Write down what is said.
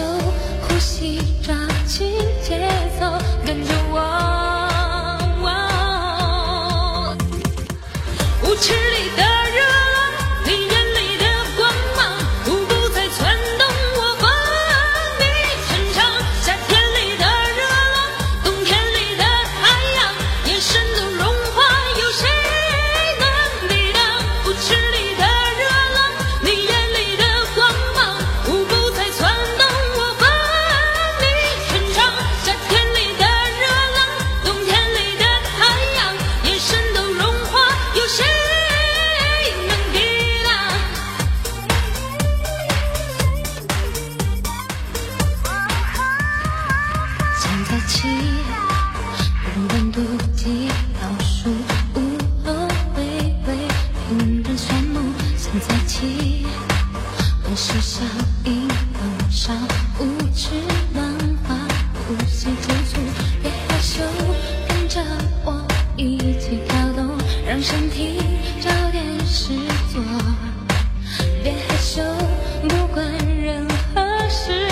呼吸抓紧节奏，跟着我。少，无知浪花，呼吸急促，别害羞，跟着我一起跳动，让身体找点事做。别害羞，不管任何事。